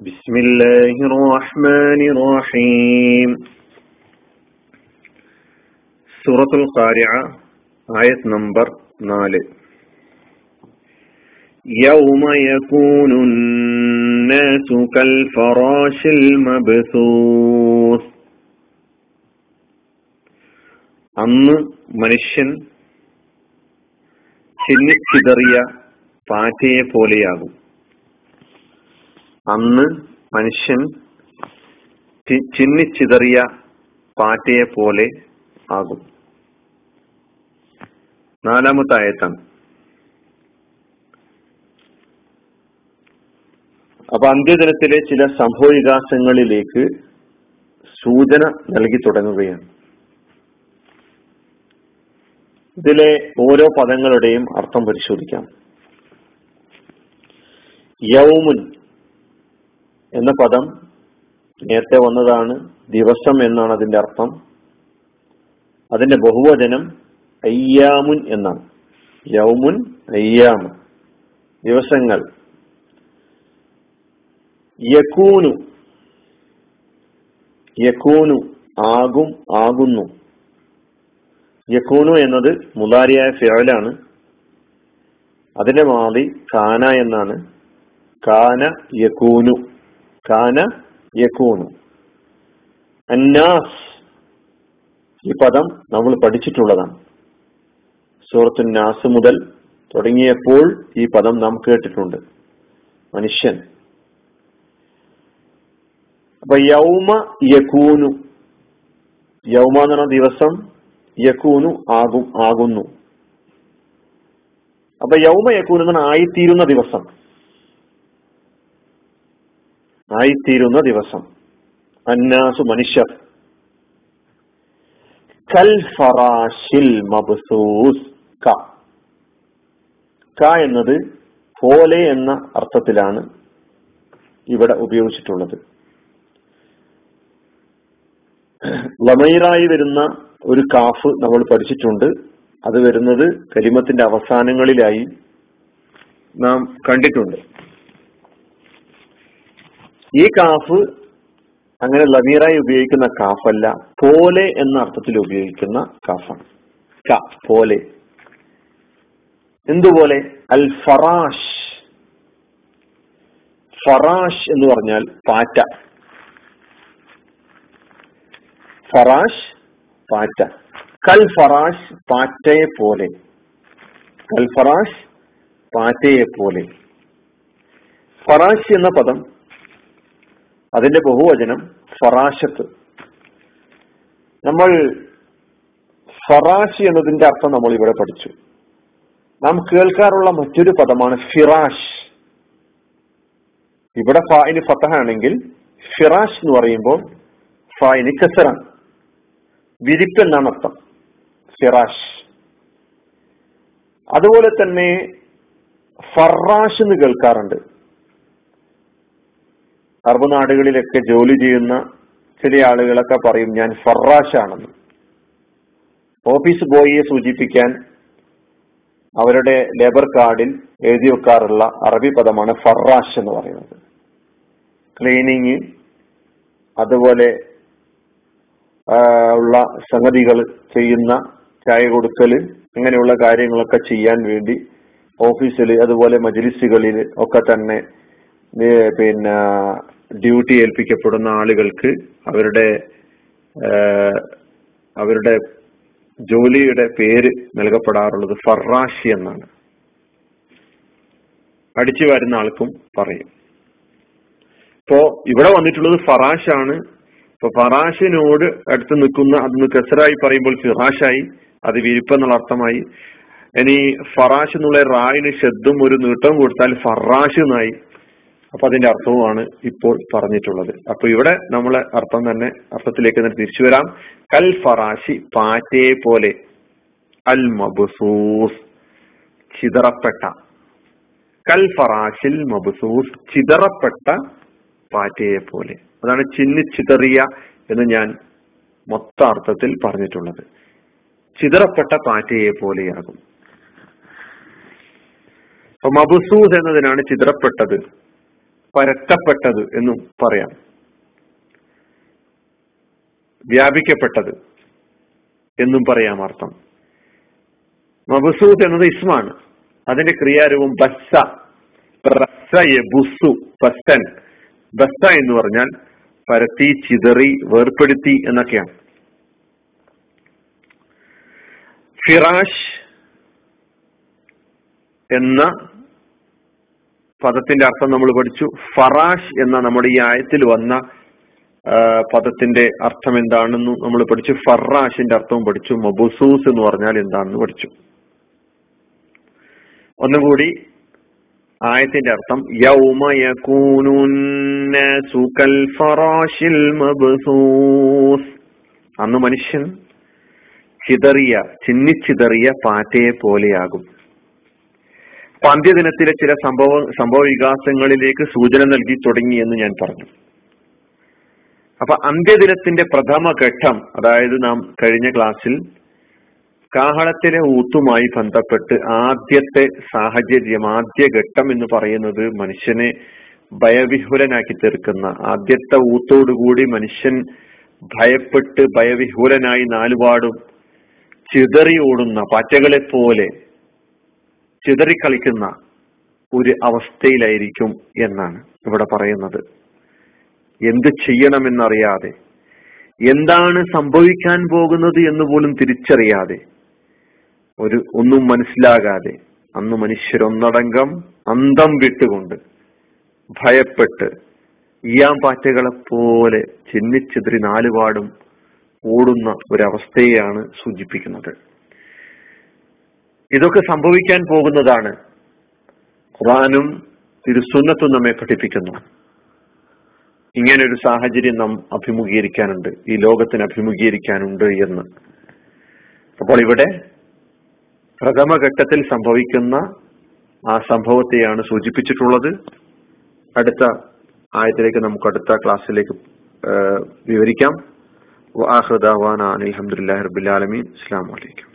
بسم الله الرحمن الرحيم سورة القارعة آية نمبر 4 يوم يكون الناس كالفراش المبثوث അന്ന് മനുഷ്യൻ ചിന്നിച്ചിതറിയ പാറ്റയെ പോലെയാകും അന്ന് മനുഷ്യൻ ചിന്നിച്ചിതറിയ പാറ്റയെ പോലെ ആകും. നാലാമത്തെ ആയത്താണ് അപ്പൊ അന്ത്യദിനത്തിലെ ചില സംഭവവികാസങ്ങളിലേക്ക് സൂചന നൽകി തുടങ്ങുകയാണ്. ഇതിലെ ഓരോ പദങ്ങളുടെയും അർത്ഥം പരിശോധിക്കാം. യൗമുൻ എന്ന പദം നേരത്തെ വന്നതാണ് ദിവസം എന്നാണ് അതിന്റെ അർത്ഥം. അതിന്റെ ബഹുവചനം അയ്യാമുൻ എന്നാണ്. യൗമുൻ അയ്യാം ദിവസങ്ങൾ. യക്കൂനു യക്കൂനു ആകും ആകുന്നു. യക്കൂനു എന്നത് മുലാരിയായ ഫിയലാണ് അതിന്റെ മാതി കാന എന്നാണ്. കാന യക്കൂനു കാന യക്കൂനു അന്നാസ് ഈ പദം നമ്മൾ പഠിച്ചിട്ടുള്ളതാണ്. സൂറത്തു നാസ് മുതൽ തുടങ്ങിയപ്പോൾ ഈ പദം നാം കേട്ടിട്ടുണ്ട്. മനുഷ്യൻ. അപ്പൊ യൗമ യക്കൂനു യൗമ എന്ന് പറഞ്ഞ ദിവസം യക്കൂനു ആകും ആകുന്നു. അപ്പൊ യൗമ യക്കൂനു എന്ന് ആയിത്തീരുന്ന ദിവസം. ആയിത്തീരുന്ന ദിവസം. അന്നാസു മനുഷ്യർ കൽ ഫറാഷിൽ മബ്സൂസ് ക. ക എന്നത് പോലെ എന്ന അർത്ഥത്തിലാണ് ഇവിടെ ഉപയോഗിച്ചിട്ടുള്ളത്. ലമൈറായി വരുന്ന ഒരു കാഫ് നമ്മൾ പഠിച്ചിട്ടുണ്ട്. അത് വരുന്നത് കരിമത്തിന്റെ അവസാനങ്ങളിലായി നാം കണ്ടിട്ടുണ്ട്. ഈ കാഫ് അങ്ങനെ ലമീറായി ഉപയോഗിക്കുന്ന കാഫല്ല പോലെ എന്ന അർത്ഥത്തിൽ ഉപയോഗിക്കുന്ന കാഫാണ്. ക പോലെ. എന്തുപോലെ? അൽ ഫറാഷ്. ഫറാഷ് എന്ന് പറഞ്ഞാൽ പാറ്റ. ഫറാഷ് പാറ്റ. കൽ ഫറാഷ് പാറ്റയെ പോലെ. കൽ ഫറാഷ് പാറ്റയെ പോലെ. ഫറാഷ് എന്ന പദം അതിന്റെ ബഹുവചനം ഫറാശത്ത് നമ്മൾ ഫറാഷ് എന്നതിന്റെ അർത്ഥം നമ്മൾ ഇവിടെ പഠിച്ചു. നാം കേൾക്കാറുള്ള മറ്റൊരു പദമാണ് ഫിറാഷ്. ഇവിടെ ഫായിന് ഫത്തഹാണെങ്കിൽ ഫിറാഷ് എന്ന് പറയുമ്പോൾ ഫായിന് കസറ വിരിപ്പ് എന്നാണ് അർത്ഥം. ഫിറാഷ്. അതുപോലെ തന്നെ ഫറാഷ് എന്ന് കേൾക്കാറുണ്ട്. അറബ് നാടുകളിലൊക്കെ ജോലി ചെയ്യുന്ന ചില ആളുകളൊക്കെ പറയും ഞാൻ ഫറാഷാണെന്ന്. ഓഫീസ് ബോയിയെ സൂചിപ്പിക്കാൻ അവരുടെ ലേബർ കാർഡിൽ എഴുതി വെക്കാറുള്ള അറബി പദമാണ് ഫറാഷ് എന്ന് പറയുന്നത്. ക്ലീനിങ് അതുപോലെ ഉള്ള സംഗതികൾ ചെയ്യുന്ന ചായ കൊടുക്കൽ അങ്ങനെയുള്ള കാര്യങ്ങളൊക്കെ ചെയ്യാൻ വേണ്ടി ഓഫീസിൽ അതുപോലെ മജ്ലിസുകളിൽ ഒക്കെ തന്നെ പിന്നെ ഡ്യൂട്ടി ഏൽപ്പിക്കപ്പെടുന്ന ആളുകൾക്ക് അവരുടെ അവരുടെ ജോലിയുടെ പേര് നൽകപ്പെടാറുള്ളത് ഫറാഷി എന്നാണ്. അടിച്ചു വരുന്ന ആൾക്കും പറയും. ഇപ്പോ ഇവിടെ വന്നിട്ടുള്ളത് ഫറാഷാണ്. ഇപ്പൊ ഫറാഷിനോട് അടുത്ത് നിൽക്കുന്ന അതൊന്ന് കെസറായി പറയുമ്പോൾ ഫിറാഷായി അത് വിരിപ്പെന്നുള്ള അർത്ഥമായി. ഇനി ഫറാഷ് എന്നുള്ള റായിന് ഷെദ്ദും ഒരു നീട്ടം കൊടുത്താൽ ഫറാഷ് എന്നായി അപ്പൊ അതിന്റെ അർത്ഥവുമാണ് ഇപ്പോൾ പറഞ്ഞിട്ടുള്ളത്. അപ്പൊ ഇവിടെ നമ്മളെ അർത്ഥം തന്നെ അർത്ഥത്തിലേക്ക് തന്നെ തിരിച്ചു വരാം. കൽ ഫറാശി പാറ്റേ പോലെ അൽ മബസൂസ് ചിതറപ്പെട്ട. കൽ ഫറാഷിൽ മബസൂസ് ചിതറപ്പെട്ട പാറ്റയെ പോലെ. അതാണ് ചിന്നി ചിതറിയ എന്ന് ഞാൻ മൊത്ത അർത്ഥത്തിൽ പറഞ്ഞിട്ടുള്ളത്. ചിതറപ്പെട്ട പാറ്റയെ പോലെയാകും. അപ്പൊ മബസൂസ് എന്നതിനാണ് ചിതറപ്പെട്ടത്. പരത്തപ്പെട്ടത് എന്നും പറയാം. വ്യാപിക്കപ്പെട്ടത് എന്നും പറയാം അർത്ഥം. മബസൂദ് എന്നത് ഇസ്മാണ്. അതിന്റെ ക്രിയാരൂപം ബസ്സ ബസ്സു ബസ്സൻ. ബസ്സ എന്ന് പറഞ്ഞാൽ പരത്തി ചിതറി വേർപ്പെടുത്തി എന്നൊക്കെയാണ്. ഫിറാഷ് എന്ന പദത്തിന്റെ അർത്ഥം നമ്മൾ പഠിച്ചു. ഫറാഷ് എന്ന നമ്മുടെ ഈ ആയത്തിൽ വന്ന പദത്തിന്റെ അർത്ഥം എന്താണെന്ന് നമ്മൾ പഠിച്ചു. ഫറാഷിന്റെ അർത്ഥവും പഠിച്ചു. മബുസൂസ് എന്ന് പറഞ്ഞാൽ എന്താണെന്ന് പഠിച്ചു. ഒന്നുകൂടി ആയത്തിന്റെ അർത്ഥം അന്ന് മനുഷ്യൻ ചിതറിയ ചിന്നിച്ചിതറിയ പാറ്റയെ പോലെയാകും. അപ്പൊ അന്ത്യദിനത്തിലെ ചില സംഭവ സംഭവ വികാസങ്ങളിലേക്ക് സൂചന നൽകി തുടങ്ങി എന്ന് ഞാൻ പറഞ്ഞു. അപ്പൊ അന്ത്യദിനത്തിന്റെ പ്രഥമ ഘട്ടം അതായത് നാം കഴിഞ്ഞ ക്ലാസ്സിൽ കാഹളത്തിലെ ഊത്തുമായി ബന്ധപ്പെട്ട് ആദ്യത്തെ സാഹചര്യം ആദ്യ ഘട്ടം എന്ന് പറയുന്നത് മനുഷ്യനെ ഭയവിഹുലനാക്കി തീർക്കുന്ന ആദ്യത്തെ ഊത്തോടുകൂടി മനുഷ്യൻ ഭയപ്പെട്ട് ഭയവിഹുലനായി നാലുപാടും ചിതറി ഓടുന്ന പാറ്റകളെ പോലെ ചിതറിക്കളിക്കുന്ന ഒരു അവസ്ഥയിലായിരിക്കും എന്നാണ് ഇവിടെ പറയുന്നത്. എന്ത് ചെയ്യണമെന്നറിയാതെ എന്താണ് സംഭവിക്കാൻ പോകുന്നത് എന്ന് പോലും തിരിച്ചറിയാതെ ഒരു ഒന്നും മനസ്സിലാകാതെ അന്ന് മനുഷ്യരൊന്നടങ്കം അന്തം വിട്ടുകൊണ്ട് ഭയപ്പെട്ട് ഈയാം പാറ്റകളെ പോലെ ചിന്നിച്ചിതിരി നാലുപാടും ഓടുന്ന ഒരവസ്ഥയെയാണ് സൂചിപ്പിക്കുന്നത്. ഇതൊക്കെ സംഭവിക്കാൻ പോകുന്നതാണ്. ഖുറാനും തിരുസുന്നത്തും നമ്മെ പഠിപ്പിക്കുന്നു. ഇങ്ങനൊരു സാഹചര്യം നാം അഭിമുഖീകരിക്കാനുണ്ട്. ഈ ലോകത്തിന് അഭിമുഖീകരിക്കാനുണ്ട് എന്ന്. അപ്പോൾ ഇവിടെ പ്രഥമഘട്ടത്തിൽ സംഭവിക്കുന്ന ആ സംഭവത്തെയാണ് സൂചിപ്പിച്ചിട്ടുള്ളത്. അടുത്ത ആയത്തിലേക്ക് നമുക്ക് അടുത്ത ക്ലാസ്സിലേക്ക് വിവരിക്കാം. അലഹമുല്ലാ റബുലാലമീൻ അസ്സാം വലൈക്കും